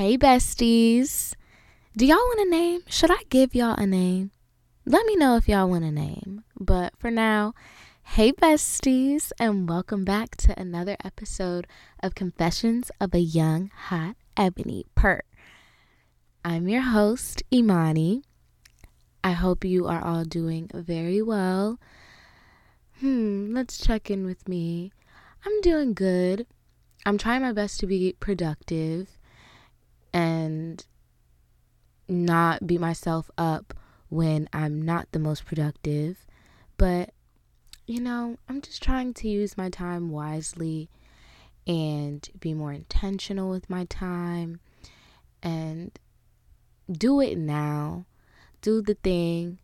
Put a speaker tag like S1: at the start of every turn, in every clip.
S1: Hey, besties. Do y'all want a name? Should I give y'all a name? Let me know if y'all want a name. But for now, hey, besties, and welcome back to another episode of Confessions of a Young Hot Ebony Pert. I'm your host, Imani. I hope you are all doing very well. Hmm, let's check in with me. I'm doing good. I'm trying my best to be productive and not beat myself up when I'm not the most productive. But, you know, I'm just trying to use my time wisely and be more intentional with my time and do it now. Do the thing.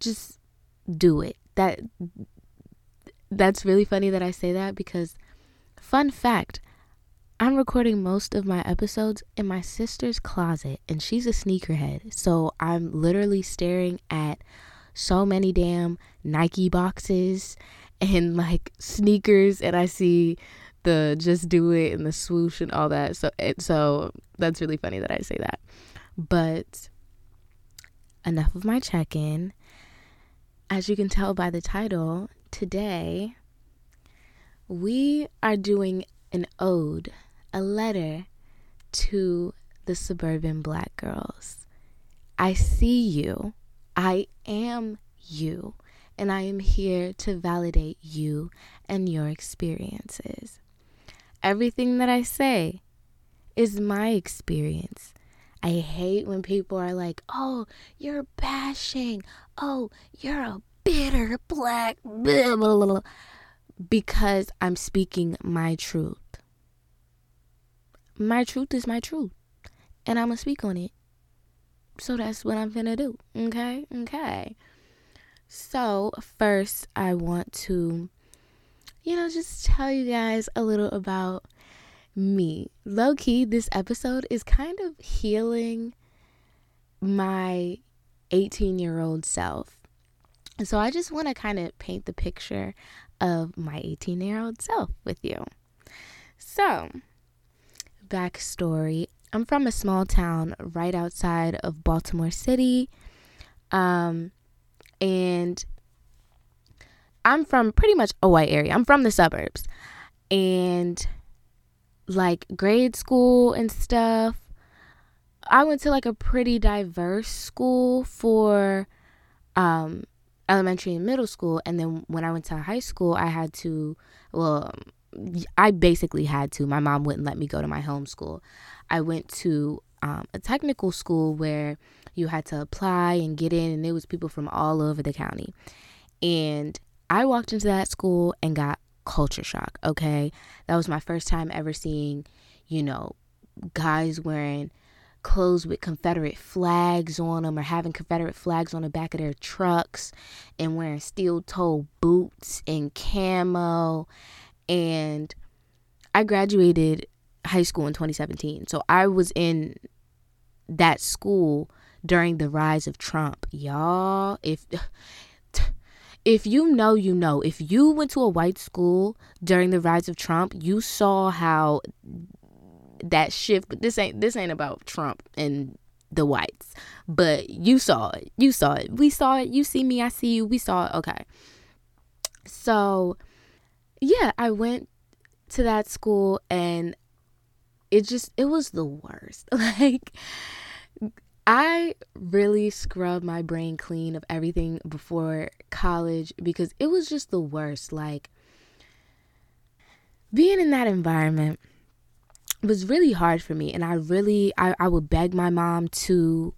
S1: Just do it. That that's really funny that I say that because fun fact, I'm recording most of my episodes in my sister's closet, and she's a sneakerhead. So I'm literally staring at so many damn Nike boxes and like sneakers, and I see the just do it and the swoosh and all that. So it, so that's really funny that I say that. But enough of my check in. As you can tell by the title, today we are doing an ode a letter to the suburban black girls. I see you. I am you. And I am here to validate you and your experiences. Everything that I say is my experience. I hate when people are like, oh, you're bashing. Oh, you're a bitter black. Blah, blah, blah, because I'm speaking my truth my truth is my truth. And I'm going to speak on it. So that's what I'm going to do. Okay? Okay. So, first, I want to, you know, just tell you guys a little about me. Low key, this episode is kind of healing my 18 year old self. So, I just want to kind of paint the picture of my 18 year old self with you. So, backstory I'm from a small town right outside of Baltimore City. Um, and I'm from pretty much a white area. I'm from the suburbs. And like grade school and stuff, I went to like a pretty diverse school for um, elementary and middle school. And then when I went to high school, I had to, well, I basically had to. My mom wouldn't let me go to my home school. I went to um, a technical school where you had to apply and get in, and there was people from all over the county. And I walked into that school and got culture shock. Okay, that was my first time ever seeing, you know, guys wearing clothes with Confederate flags on them or having Confederate flags on the back of their trucks and wearing steel toe boots and camo and I graduated high school in 2017. So I was in that school during the rise of Trump. Y'all, if if you know, you know. If you went to a white school during the rise of Trump, you saw how that shift, but this ain't this ain't about Trump and the whites. But you saw it. You saw it. We saw it. You see me, I see you. We saw it. Okay. So yeah, I went to that school and it just it was the worst. Like I really scrubbed my brain clean of everything before college because it was just the worst. Like being in that environment was really hard for me and I really I, I would beg my mom to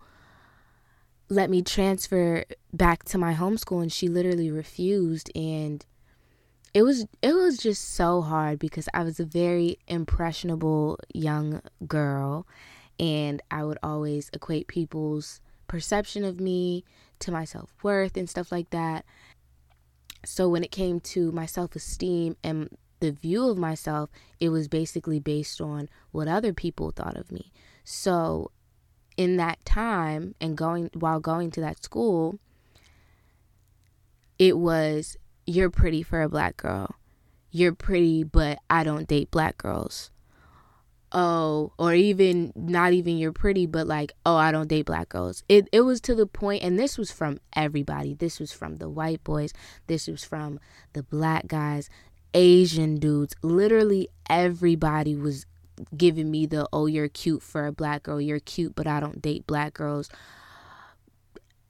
S1: let me transfer back to my homeschool and she literally refused and it was it was just so hard because I was a very impressionable young girl and I would always equate people's perception of me to my self-worth and stuff like that. So when it came to my self-esteem and the view of myself, it was basically based on what other people thought of me. So in that time and going while going to that school, it was you're pretty for a black girl. You're pretty, but I don't date black girls. oh, or even not even you're pretty, but like, oh, I don't date black girls. It it was to the point, and this was from everybody. This was from the white boys. This was from the black guys, Asian dudes. Literally everybody was giving me the oh, you're cute for a black girl. You're cute, but I don't date black girls.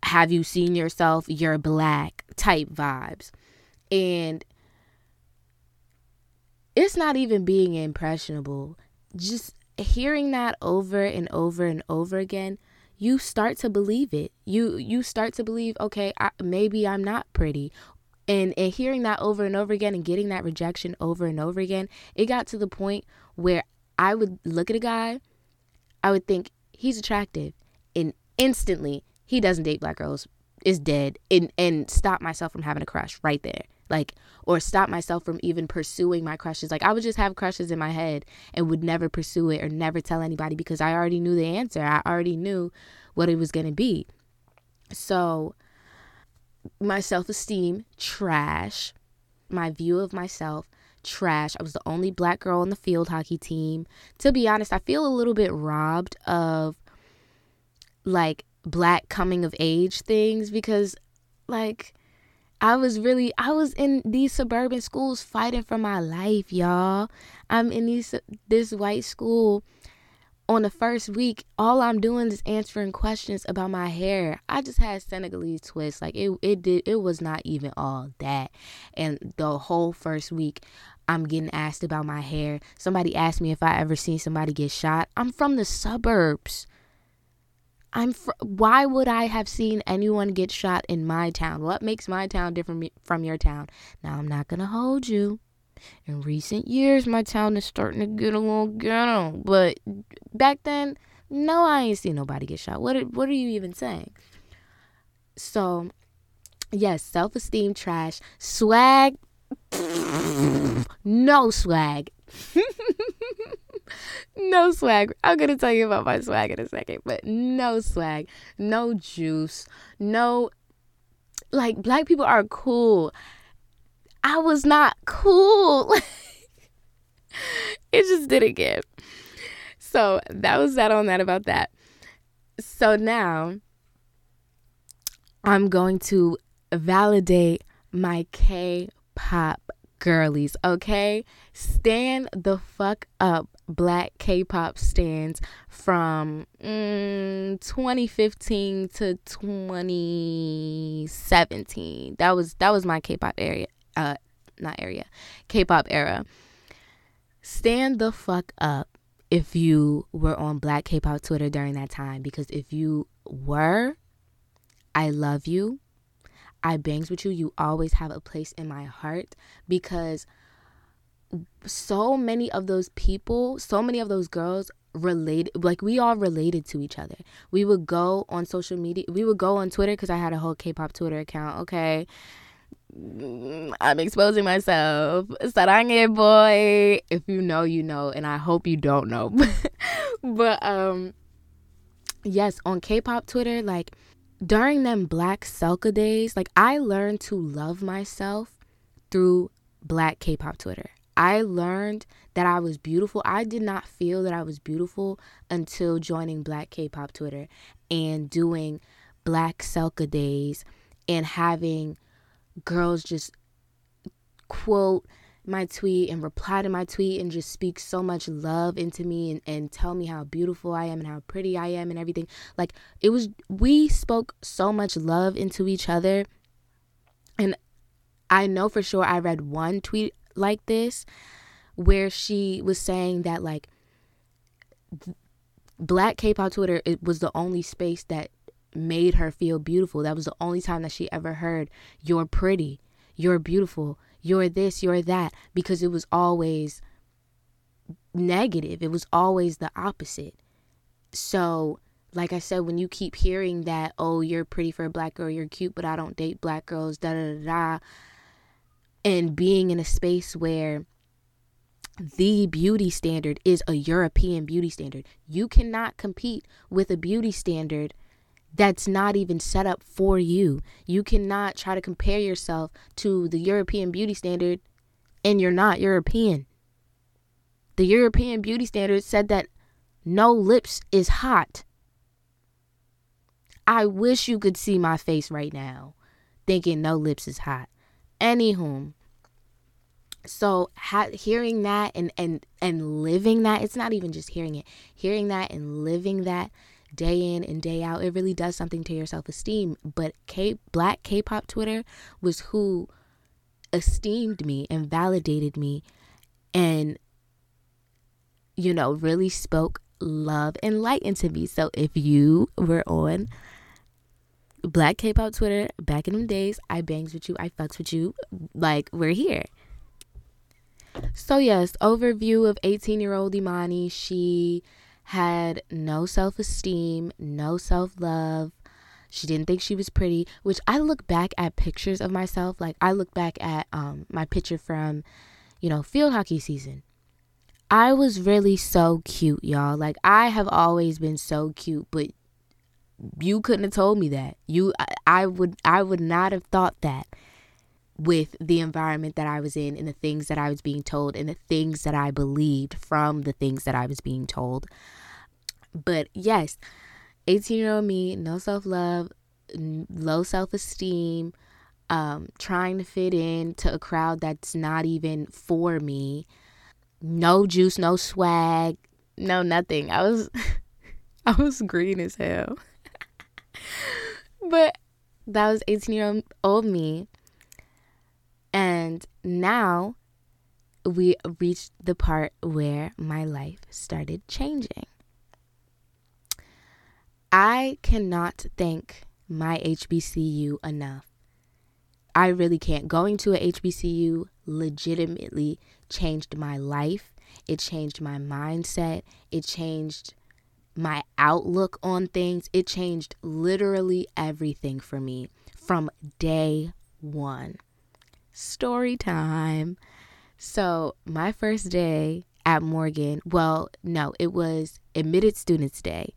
S1: Have you seen yourself? You're black type vibes. And it's not even being impressionable. Just hearing that over and over and over again you start to believe it. You you start to believe okay I, maybe i'm not pretty. And and hearing that over and over again and getting that rejection over and over again it got to the point where i would look at a guy i would think he's attractive. And instantly he doesn't date black girls is dead and and stop myself from having a crush right there like or stop myself from even pursuing my crushes. Like i would just have crushes in my head and would never pursue it or never tell anybody because i already knew the answer. I already knew what it was going to be. So my self-esteem trash. My view of myself trash. I was the only black girl on the field hockey team. To be honest i feel a little bit robbed of like black coming of age things because like I was really I was in these suburban schools fighting for my life, y'all. I'm in these this white school on the first week, all I'm doing is answering questions about my hair. I just had Senegalese twists. Like it it did it was not even all that. And the whole first week I'm getting asked about my hair. Somebody asked me if I ever seen somebody get shot. I'm from the suburbs. I'm fr- why would I have seen anyone get shot in my town? What makes my town different from your town? Now I'm not gonna hold you. In recent years, my town is starting to get a little ghetto, but back then, no, I ain't seen nobody get shot. What What are you even saying? So, yes, self esteem trash, swag, no swag. no swag. I'm gonna tell you about my swag in a second, but no swag, no juice, no like black people are cool. I was not cool. it just didn't get. So that was that on that about that. So now I'm going to validate my K pop girlies, okay? Stand the fuck up, black K-pop stans from mm, 2015 to 2017. That was that was my K-pop area, uh, not area, K-pop era. Stand the fuck up if you were on Black K-pop Twitter during that time, because if you were, I love you. I bangs with you, you always have a place in my heart because so many of those people, so many of those girls related like we all related to each other. We would go on social media, we would go on Twitter cuz I had a whole K-pop Twitter account. Okay. I'm exposing myself. Saranghae boy. If you know, you know, and I hope you don't know. but um yes, on K-pop Twitter like during them black selca days, like I learned to love myself through black K pop Twitter. I learned that I was beautiful. I did not feel that I was beautiful until joining black K pop Twitter and doing black selca days and having girls just quote my tweet and reply to my tweet and just speak so much love into me and, and tell me how beautiful I am and how pretty I am and everything. Like it was we spoke so much love into each other. And I know for sure I read one tweet like this where she was saying that like black K-pop Twitter it was the only space that made her feel beautiful. That was the only time that she ever heard you're pretty, you're beautiful you're this, you're that, because it was always negative. It was always the opposite. So, like I said, when you keep hearing that, oh, you're pretty for a black girl, you're cute, but I don't date black girls, da da da da, and being in a space where the beauty standard is a European beauty standard, you cannot compete with a beauty standard that's not even set up for you. You cannot try to compare yourself to the European beauty standard and you're not European. the European beauty standard said that no lips is hot. I wish you could see my face right now thinking no lips is hot. Anywho, so ha- hearing that and and and living that, it's not even just hearing it. Hearing that and living that day in and day out, it really does something to your self-esteem. But K Black K-pop Twitter was who esteemed me and validated me and you know, really spoke love and light into me. So if you were on Black K-pop Twitter back in them days, I bangs with you, I fucks with you, like we're here. So yes, overview of 18-year-old Imani. She had no self-esteem, no self-love. She didn't think she was pretty, which I look back at pictures of myself, like I look back at um my picture from, you know, field hockey season. I was really so cute, y'all. Like I have always been so cute, but you couldn't have told me that. You I, I would I would not have thought that with the environment that I was in and the things that I was being told and the things that I believed from the things that I was being told. But yes, 18 year old me, no self love, low self esteem, um, trying to fit in to a crowd that's not even for me no juice, no swag, no nothing. I was I was green as hell. but that was 18 year old me. And now we reached the part where my life started changing. I cannot thank my HBCU enough. I really can't. Going to a HBCU legitimately changed my life. It changed my mindset. It changed my outlook on things. It changed literally everything for me from day one. Story time. So, my first day at Morgan, well, no, it was admitted students day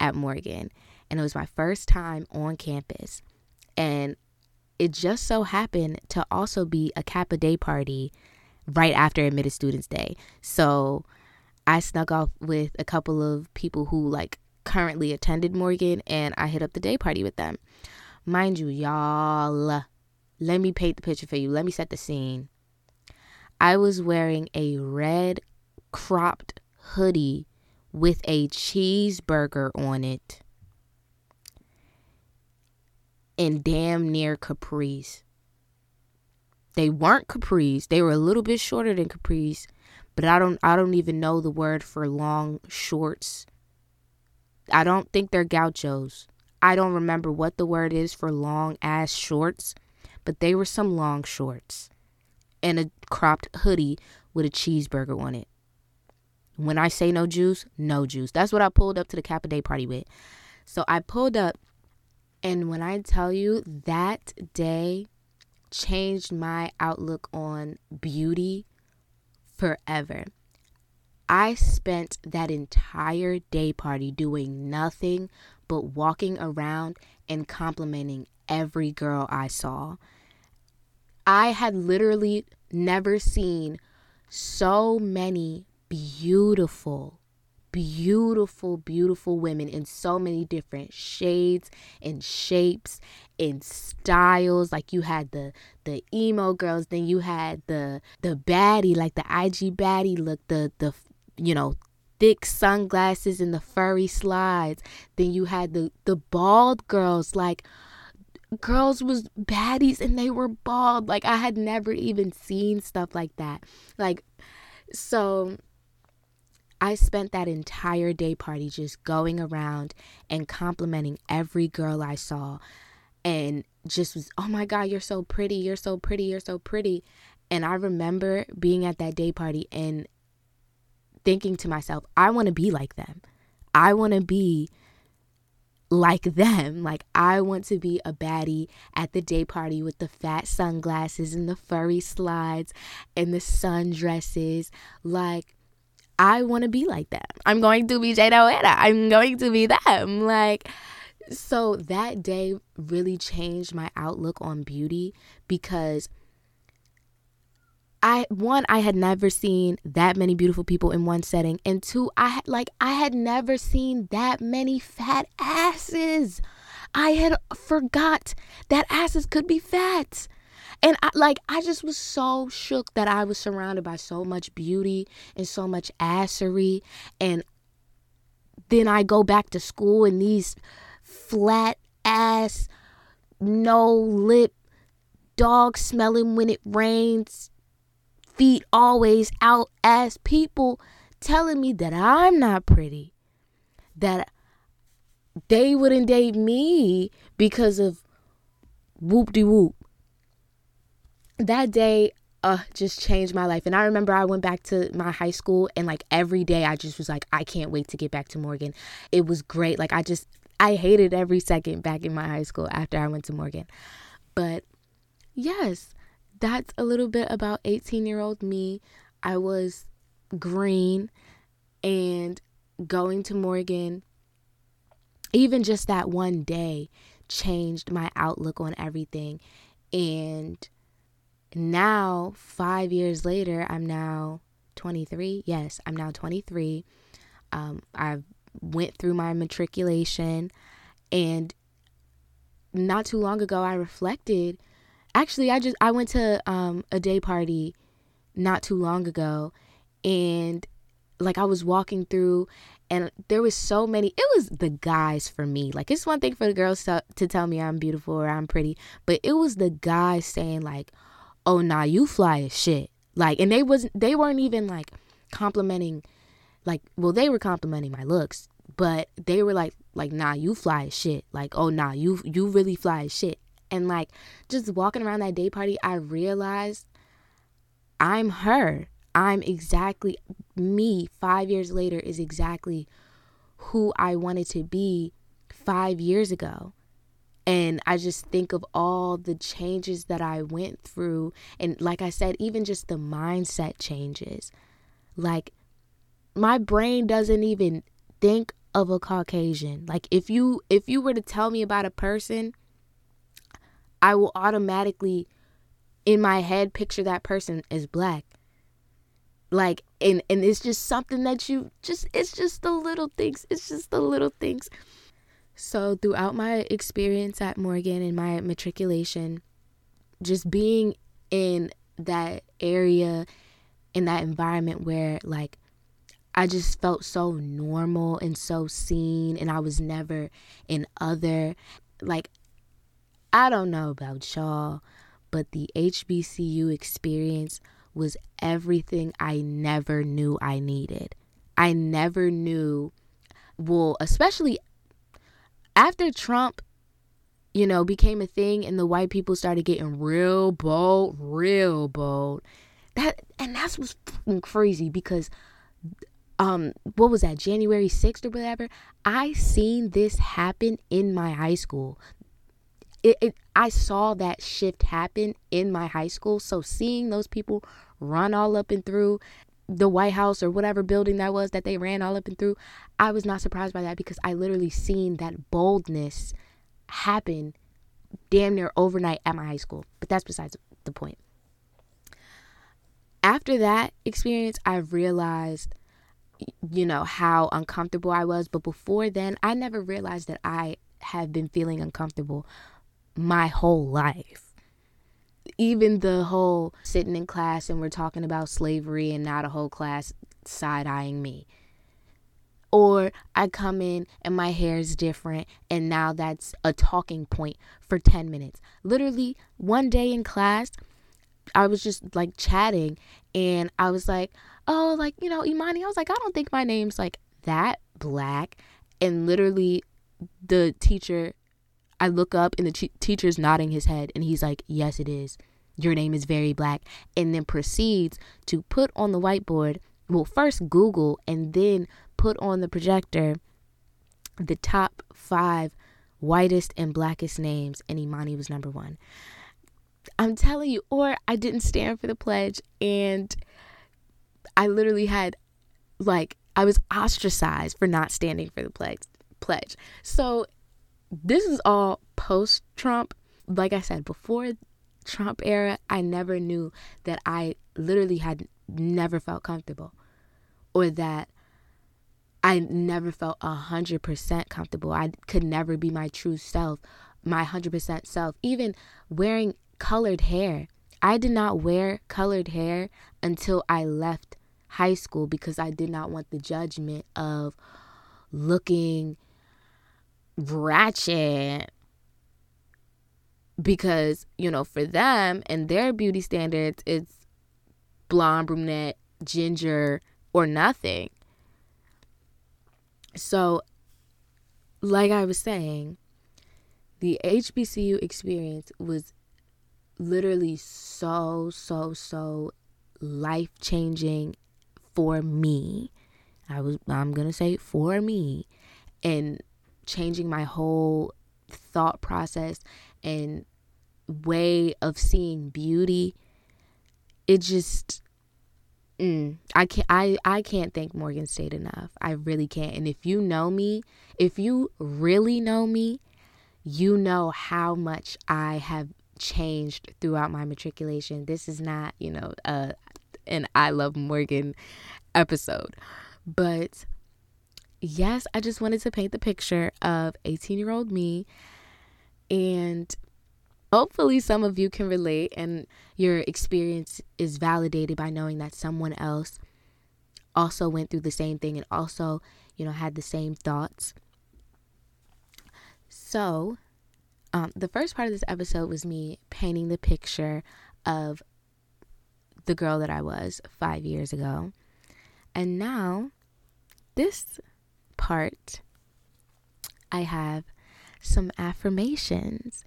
S1: at Morgan, and it was my first time on campus. And it just so happened to also be a Kappa Day party right after admitted students day. So I snuck off with a couple of people who like currently attended Morgan and I hit up the day party with them. Mind you, y'all, let me paint the picture for you. Let me set the scene. I was wearing a red cropped hoodie with a cheeseburger on it and damn near capris. They weren't capris. They were a little bit shorter than capris, but I don't I don't even know the word for long shorts. I don't think they're gauchos. I don't remember what the word is for long ass shorts, but they were some long shorts and a cropped hoodie with a cheeseburger on it. When I say no juice, no juice. That's what I pulled up to the Kappa Day party with. So I pulled up and when I tell you that day changed my outlook on beauty forever. I spent that entire day party doing nothing but walking around and complimenting every girl I saw. I had literally never seen so many beautiful, beautiful, beautiful women in so many different shades and shapes and styles. Like you had the the emo girls, then you had the the baddie, like the IG baddie look, the the you know thick sunglasses and the furry slides. Then you had the the bald girls, like girls was baddies and they were bald. Like I had never even seen stuff like that. Like so I spent that entire day party just going around and complimenting every girl I saw and just was, oh my God, you're so pretty, you're so pretty, you're so pretty. And I remember being at that day party and thinking to myself, I want to be like them. I want to be like them. Like, I want to be a baddie at the day party with the fat sunglasses and the furry slides and the sundresses. Like, I want to be like that. I'm going to be Jada Oeda. I'm going to be them. Like, so that day really changed my outlook on beauty because I one I had never seen that many beautiful people in one setting and two I had like I had never seen that many fat asses. I had forgot that asses could be fat. And I like I just was so shook that I was surrounded by so much beauty and so much assery and then I go back to school and these flat ass no lip dog smelling when it rains feet always out as people telling me that I'm not pretty, that they wouldn't date me because of whoop de whoop. That day uh just changed my life. And I remember I went back to my high school and like every day I just was like I can't wait to get back to Morgan. It was great. Like I just I hated every second back in my high school after I went to Morgan. But yes, that's a little bit about 18 year old me. I was green and going to Morgan, even just that one day, changed my outlook on everything. And now, five years later, I'm now 23. Yes, I'm now 23. Um, I went through my matriculation, and not too long ago, I reflected actually i just i went to um, a day party not too long ago and like i was walking through and there was so many it was the guys for me. Like it's one thing for the girls to, to tell me i'm beautiful or i'm pretty but it was the guys saying like oh nah you fly as shit. Like and they wasn't they weren't even like complimenting like well they were complimenting my looks but they were like like nah you fly as shit. Like oh nah you you really fly as shit and like just walking around that day party, I realized I'm her. I'm exactly me. Five years later is exactly who I wanted to be five years ago. And I just think of all the changes that I went through. And like I said, even just the mindset changes. Like my brain doesn't even think of a Caucasian. Like if you if you were to tell me about a person I will automatically in my head picture that person as black. Like and and it's just something that you just it's just the little things. It's just the little things. So throughout my experience at Morgan and my matriculation, just being in that area in that environment where like I just felt so normal and so seen and I was never in other like I don't know about y'all, but the HBCU experience was everything I never knew I needed. I never knew, well, especially after Trump, you know, became a thing and the white people started getting real bold, real bold. That and that's what's crazy because um what was that January 6th or whatever I seen this happen in my high school it, it I saw that shift happen in my high school. So seeing those people run all up and through the White House or whatever building that was that they ran all up and through, I was not surprised by that because I literally seen that boldness happen damn near overnight at my high school. But that's besides the point. After that experience, I realized you know how uncomfortable I was, but before then, I never realized that I have been feeling uncomfortable my whole life. Even the whole sitting in class and we're talking about slavery and not a whole class side eyeing me. Or I come in and my hair is different, and now that's a talking point for 10 minutes. Literally, one day in class, I was just like chatting, and I was like, Oh, like, you know, Imani, I was like, I don't think my name's like that black. And literally, the teacher I look up and the teacher's nodding his head and he's like, Yes, it is. Your name is very black. And then proceeds to put on the whiteboard, well, first Google and then put on the projector the top five whitest and blackest names. And Imani was number one. I'm telling you, or I didn't stand for the pledge and I literally had like I was ostracized for not standing for the pledge pledge. So this is all post Trump. Like I said, before Trump era, I never knew that I literally had never felt comfortable or that I never felt 100% comfortable. I could never be my true self, my 100% self. Even wearing colored hair. I did not wear colored hair until I left high school because I did not want the judgment of looking ratchet. Because, you know, for them and their beauty standards, it's blonde, brunette, ginger, or nothing. So, like I was saying, the HBCU experience was literally so, so, so life changing for me. I was I'm gonna say for me and changing my whole thought process and way of seeing beauty. It just Mm, I can't I, I can't thank Morgan State enough. I really can't. And if you know me, if you really know me, you know how much I have changed throughout my matriculation. This is not, you know, uh an I love Morgan episode. But yes, I just wanted to paint the picture of 18-year-old me and Hopefully, some of you can relate and your experience is validated by knowing that someone else also went through the same thing and also, you know, had the same thoughts. So, um, the first part of this episode was me painting the picture of the girl that I was five years ago. And now, this part, I have some affirmations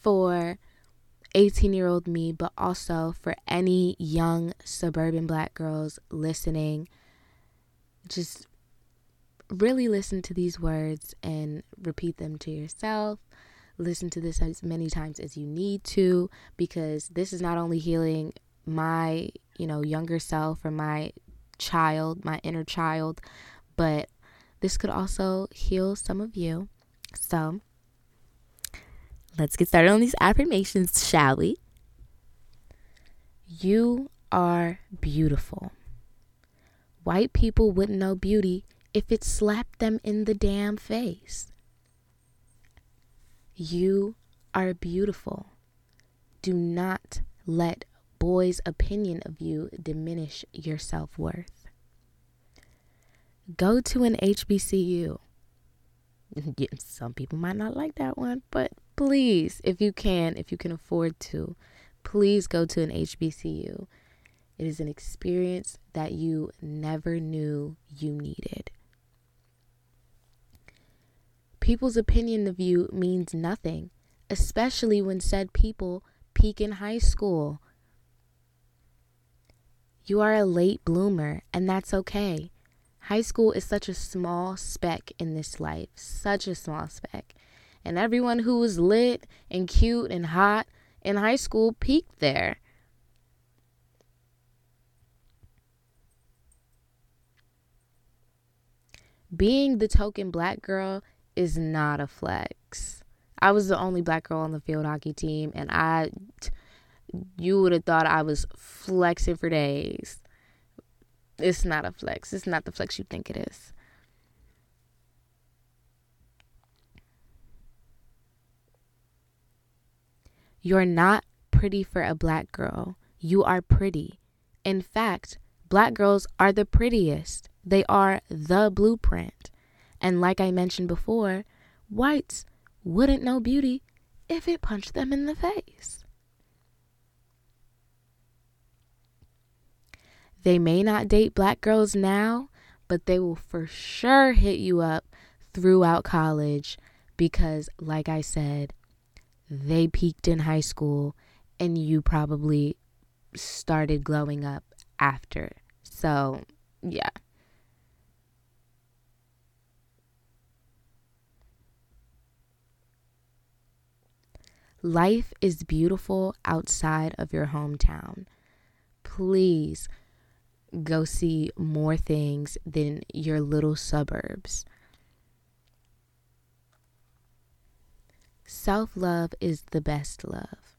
S1: for 18 year old me, but also for any young suburban black girls listening. Just really listen to these words and repeat them to yourself. Listen to this as many times as you need to because this is not only healing my, you know, younger self or my child, my inner child, but this could also heal some of you. So, Let's get started on these affirmations, shall we? You are beautiful. White people wouldn't know beauty if it slapped them in the damn face. You are beautiful. Do not let boys' opinion of you diminish your self worth. Go to an HBCU. Some people might not like that one, but please, if you can, if you can afford to, please go to an HBCU. It is an experience that you never knew you needed. People's opinion of you means nothing, especially when said people peak in high school. You are a late bloomer, and that's okay. High school is such a small speck in this life, such a small speck and everyone who was lit and cute and hot in high school peaked there. Being the token black girl is not a flex. I was the only black girl on the field hockey team, and I, you would have thought I was flexing for days. It's not a flex. It's not the flex you think it is. You're not pretty for a black girl. You are pretty. In fact, black girls are the prettiest. They are the blueprint. And like I mentioned before, whites wouldn't know beauty if it punched them in the face. They may not date black girls now, but they will for sure hit you up throughout college because, like I said, they peaked in high school and you probably started glowing up after. So, yeah. Life is beautiful outside of your hometown. Please go see more things than your little suburbs. Self love is the best love.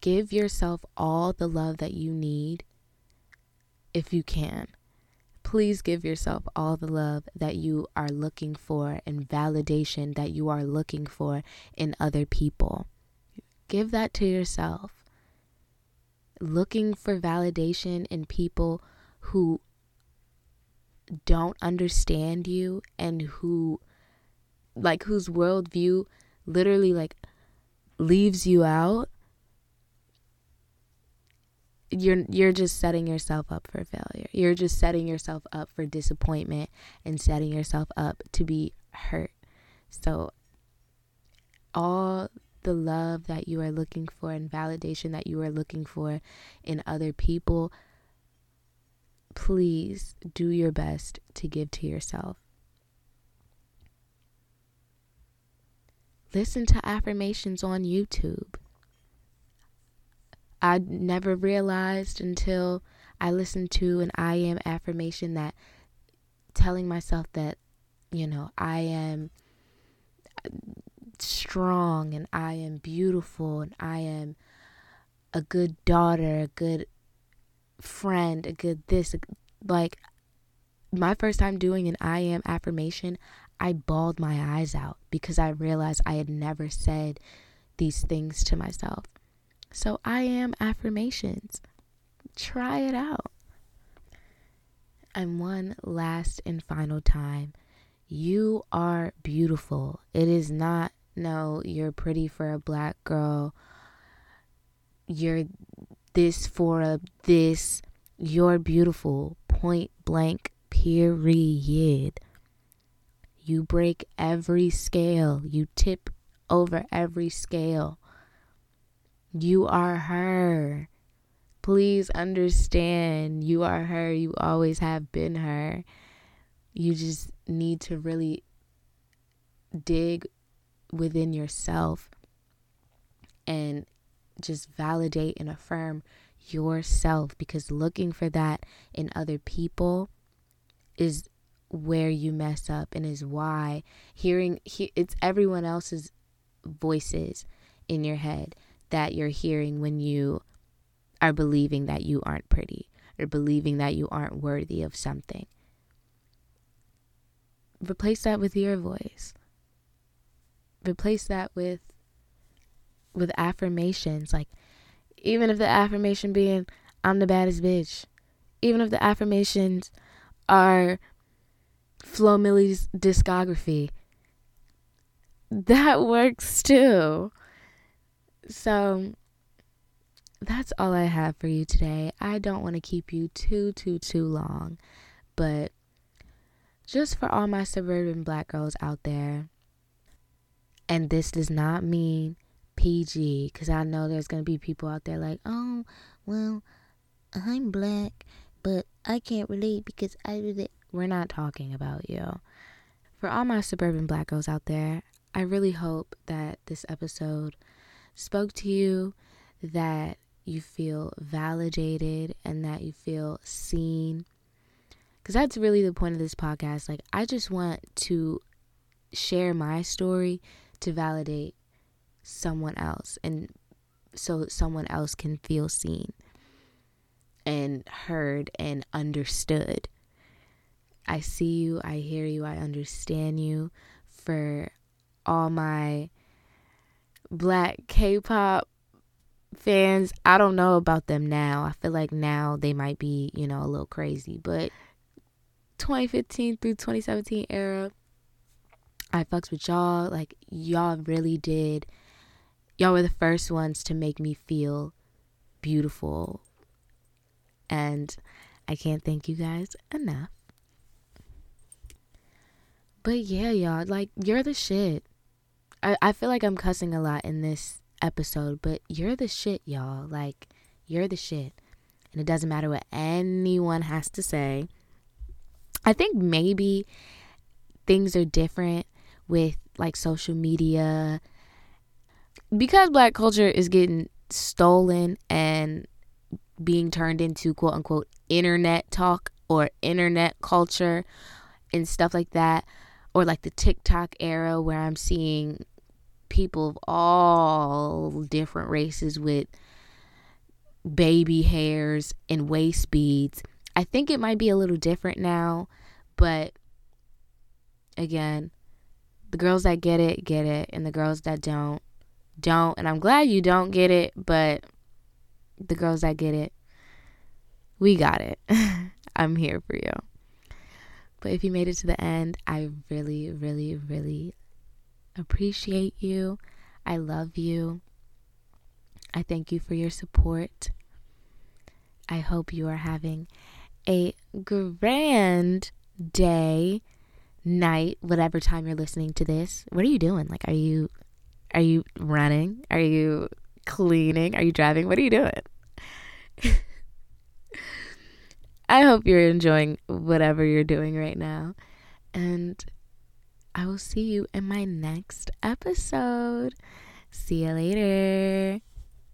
S1: give yourself all the love that you need if you can. Please give yourself all the love that you are looking for and validation that you are looking for in other people. Give that to yourself. Looking for validation in people who don't understand you and who, like, whose worldview literally, like, leaves you out you're you're just setting yourself up for failure. You're just setting yourself up for disappointment and setting yourself up to be hurt. So all the love that you are looking for and validation that you are looking for in other people, please do your best to give to yourself. Listen to affirmations on YouTube. I never realized until I listened to an I am affirmation that telling myself that, you know, I am strong and I am beautiful and I am a good daughter, a good friend, a good this. Like, my first time doing an I am affirmation, I bawled my eyes out because I realized I had never said these things to myself. So I am affirmations. Try it out. And one last and final time, you are beautiful. It is not, no, you're pretty for a black girl. You're this for a this. You're beautiful. Point blank, period. You break every scale. You tip over every scale. You are her. Please understand you are her. You always have been her. You just need to really dig within yourself and just validate and affirm yourself because looking for that in other people is where you mess up and is why hearing he, it's everyone else's voices in your head that you're hearing when you are believing that you aren't pretty or believing that you aren't worthy of something. Replace that with your voice. Replace that with with affirmations like even if the affirmation being I'm the baddest bitch. Even if the affirmations are Flo Milli's discography. That works too. So that's all I have for you today. I don't want to keep you too, too, too long, but just for all my suburban black girls out there, and this does not mean PG, because I know there's going to be people out there like, oh, well, I'm black, but I can't relate because I really. We're not talking about you. For all my suburban black girls out there, I really hope that this episode spoke to you, that you feel validated and that you feel seen. Because that's really the point of this podcast. Like, I just want to share my story to validate someone else and so someone else can feel seen and heard and understood. I see you, I hear you, I understand you for all my black K-pop fans, I don't know about them now. I feel like now they might be, you know, a little crazy, but 2015 through 2017 era, I fucks with y'all. Like y'all really did. Y'all were the first ones to make me feel beautiful. And I can't thank you guys enough. But yeah, y'all, like you're the shit. I, I feel like I'm cussing a lot in this episode, but you're the shit, y'all. Like, you're the shit. And it doesn't matter what anyone has to say. I think maybe things are different with like social media because black culture is getting stolen and being turned into quote unquote internet talk or internet culture and stuff like that or like the TikTok era where I'm seeing people of all different races with baby hairs and waist beads. I think it might be a little different now, but again, the girls that get it, get it, and the girls that don't, don't. And I'm glad you don't get it, but the girls that get it, we got it. I'm here for you. But if you made it to the end, I really, really, really appreciate you. I love you. I thank you for your support. I hope you are having a grand day, night, whatever time you're listening to this. What are you doing? Like are you are you running? Are you cleaning? Are you driving? What are you doing? I hope you're enjoying whatever you're doing right now. And I will see you in my next episode. See you later.